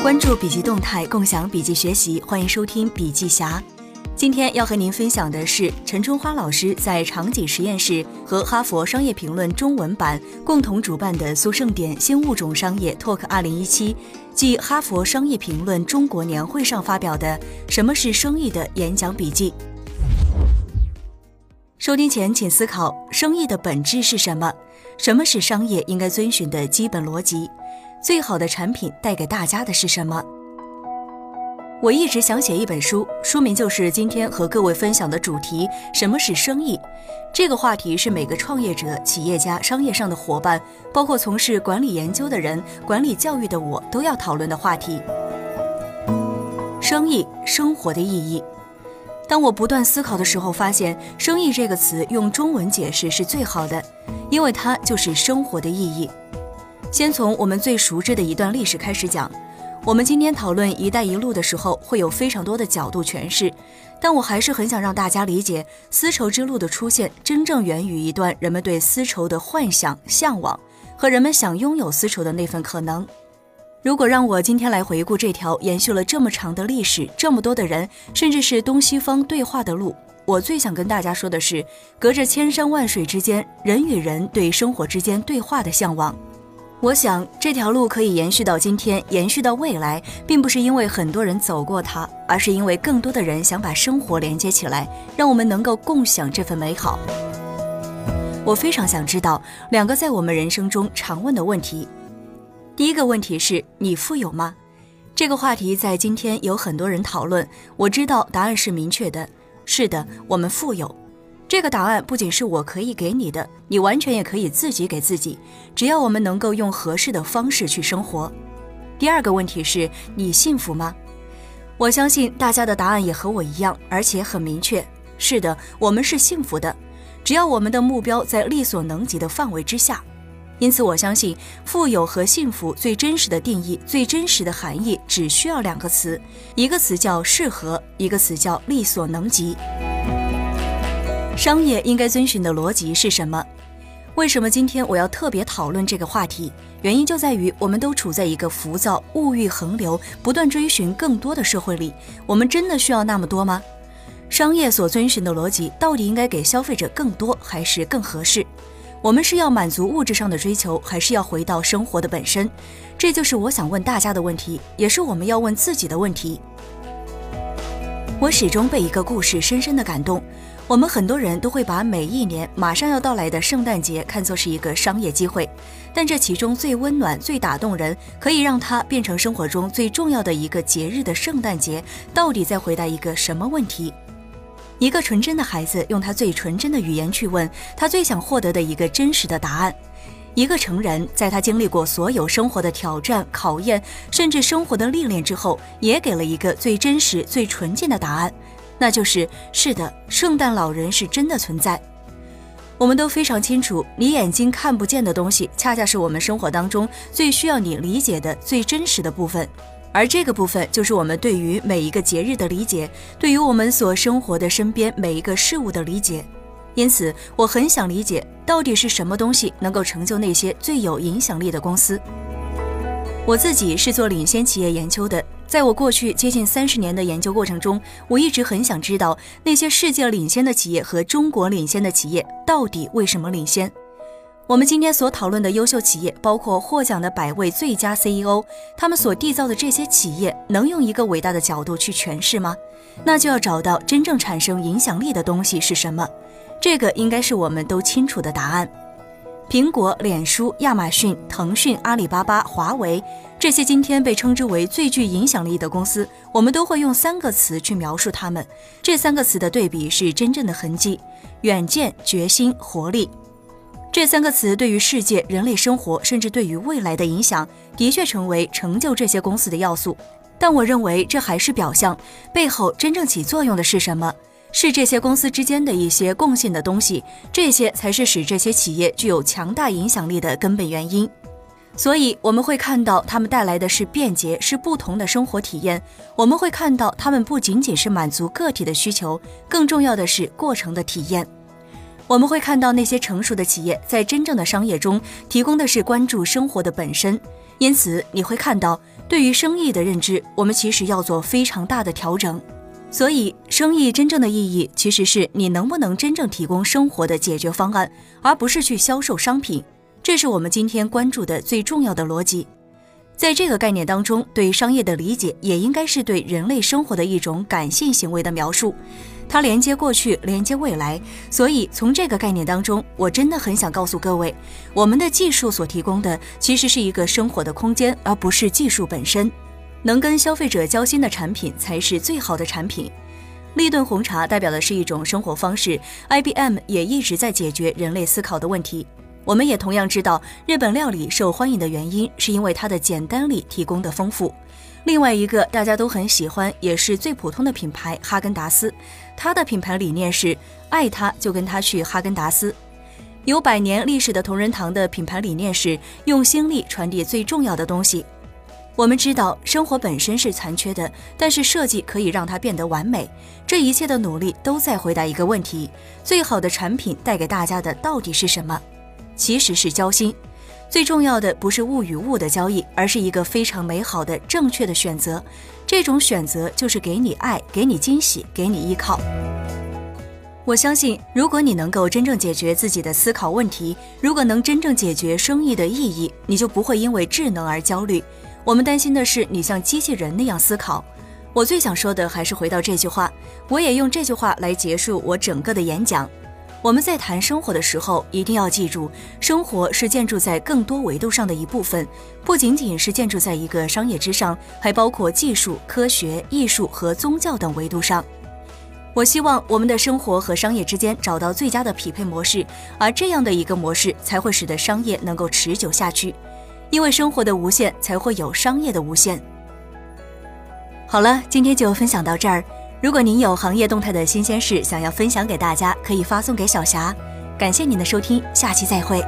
关注笔记动态，共享笔记学习，欢迎收听笔记侠。今天要和您分享的是陈春花老师在场景实验室和哈佛商业评论中文版共同主办的苏盛典新物种商业 Talk 2017暨哈佛商业评论中国年会上发表的《什么是生意》的演讲笔记。收听前，请思考生意的本质是什么？什么是商业应该遵循的基本逻辑？最好的产品带给大家的是什么？我一直想写一本书，书名就是今天和各位分享的主题：什么是生意？这个话题是每个创业者、企业家、商业上的伙伴，包括从事管理研究的人、管理教育的我，都要讨论的话题。生意，生活的意义。当我不断思考的时候，发现“生意”这个词用中文解释是最好的，因为它就是生活的意义。先从我们最熟知的一段历史开始讲。我们今天讨论“一带一路”的时候，会有非常多的角度诠释，但我还是很想让大家理解，丝绸之路的出现真正源于一段人们对丝绸的幻想、向往和人们想拥有丝绸的那份可能。如果让我今天来回顾这条延续了这么长的历史、这么多的人，甚至是东西方对话的路，我最想跟大家说的是，隔着千山万水之间，人与人对生活之间对话的向往。我想这条路可以延续到今天，延续到未来，并不是因为很多人走过它，而是因为更多的人想把生活连接起来，让我们能够共享这份美好。我非常想知道两个在我们人生中常问的问题。第一个问题是你富有吗？这个话题在今天有很多人讨论。我知道答案是明确的，是的，我们富有。这个答案不仅是我可以给你的，你完全也可以自己给自己，只要我们能够用合适的方式去生活。第二个问题是你幸福吗？我相信大家的答案也和我一样，而且很明确。是的，我们是幸福的，只要我们的目标在力所能及的范围之下。因此，我相信富有和幸福最真实的定义、最真实的含义，只需要两个词，一个词叫适合，一个词叫力所能及。商业应该遵循的逻辑是什么？为什么今天我要特别讨论这个话题？原因就在于我们都处在一个浮躁、物欲横流、不断追寻更多的社会里。我们真的需要那么多吗？商业所遵循的逻辑到底应该给消费者更多，还是更合适？我们是要满足物质上的追求，还是要回到生活的本身？这就是我想问大家的问题，也是我们要问自己的问题。我始终被一个故事深深的感动。我们很多人都会把每一年马上要到来的圣诞节看作是一个商业机会，但这其中最温暖、最打动人，可以让它变成生活中最重要的一个节日的圣诞节，到底在回答一个什么问题？一个纯真的孩子用他最纯真的语言去问他最想获得的一个真实的答案。一个成人在他经历过所有生活的挑战、考验，甚至生活的历练之后，也给了一个最真实、最纯净的答案，那就是是的，圣诞老人是真的存在。我们都非常清楚，你眼睛看不见的东西，恰恰是我们生活当中最需要你理解的最真实的部分。而这个部分，就是我们对于每一个节日的理解，对于我们所生活的身边每一个事物的理解。因此，我很想理解，到底是什么东西能够成就那些最有影响力的公司。我自己是做领先企业研究的，在我过去接近三十年的研究过程中，我一直很想知道那些世界领先的企业和中国领先的企业到底为什么领先。我们今天所讨论的优秀企业，包括获奖的百位最佳 CEO，他们所缔造的这些企业，能用一个伟大的角度去诠释吗？那就要找到真正产生影响力的东西是什么。这个应该是我们都清楚的答案。苹果、脸书、亚马逊、腾讯、阿里巴巴、华为，这些今天被称之为最具影响力的公司，我们都会用三个词去描述他们。这三个词的对比是真正的痕迹：远见、决心、活力。这三个词对于世界、人类生活，甚至对于未来的影响，的确成为成就这些公司的要素。但我认为这还是表象，背后真正起作用的是什么？是这些公司之间的一些共性的东西，这些才是使这些企业具有强大影响力的根本原因。所以我们会看到，他们带来的是便捷，是不同的生活体验。我们会看到，他们不仅仅是满足个体的需求，更重要的是过程的体验。我们会看到那些成熟的企业在真正的商业中提供的是关注生活的本身，因此你会看到对于生意的认知，我们其实要做非常大的调整。所以，生意真正的意义其实是你能不能真正提供生活的解决方案，而不是去销售商品。这是我们今天关注的最重要的逻辑。在这个概念当中，对商业的理解也应该是对人类生活的一种感性行为的描述。它连接过去，连接未来。所以，从这个概念当中，我真的很想告诉各位，我们的技术所提供的其实是一个生活的空间，而不是技术本身。能跟消费者交心的产品才是最好的产品。立顿红茶代表的是一种生活方式，IBM 也一直在解决人类思考的问题。我们也同样知道，日本料理受欢迎的原因是因为它的简单里提供的丰富。另外一个大家都很喜欢，也是最普通的品牌哈根达斯，它的品牌理念是爱它就跟它去哈根达斯。有百年历史的同仁堂的品牌理念是用心力传递最重要的东西。我们知道生活本身是残缺的，但是设计可以让它变得完美。这一切的努力都在回答一个问题：最好的产品带给大家的到底是什么？其实是交心。最重要的不是物与物的交易，而是一个非常美好的正确的选择。这种选择就是给你爱，给你惊喜，给你依靠。我相信，如果你能够真正解决自己的思考问题，如果能真正解决生意的意义，你就不会因为智能而焦虑。我们担心的是你像机器人那样思考。我最想说的还是回到这句话，我也用这句话来结束我整个的演讲。我们在谈生活的时候，一定要记住，生活是建筑在更多维度上的一部分，不仅仅是建筑在一个商业之上，还包括技术、科学、艺术和宗教等维度上。我希望我们的生活和商业之间找到最佳的匹配模式，而这样的一个模式才会使得商业能够持久下去。因为生活的无限，才会有商业的无限。好了，今天就分享到这儿。如果您有行业动态的新鲜事想要分享给大家，可以发送给小霞。感谢您的收听，下期再会。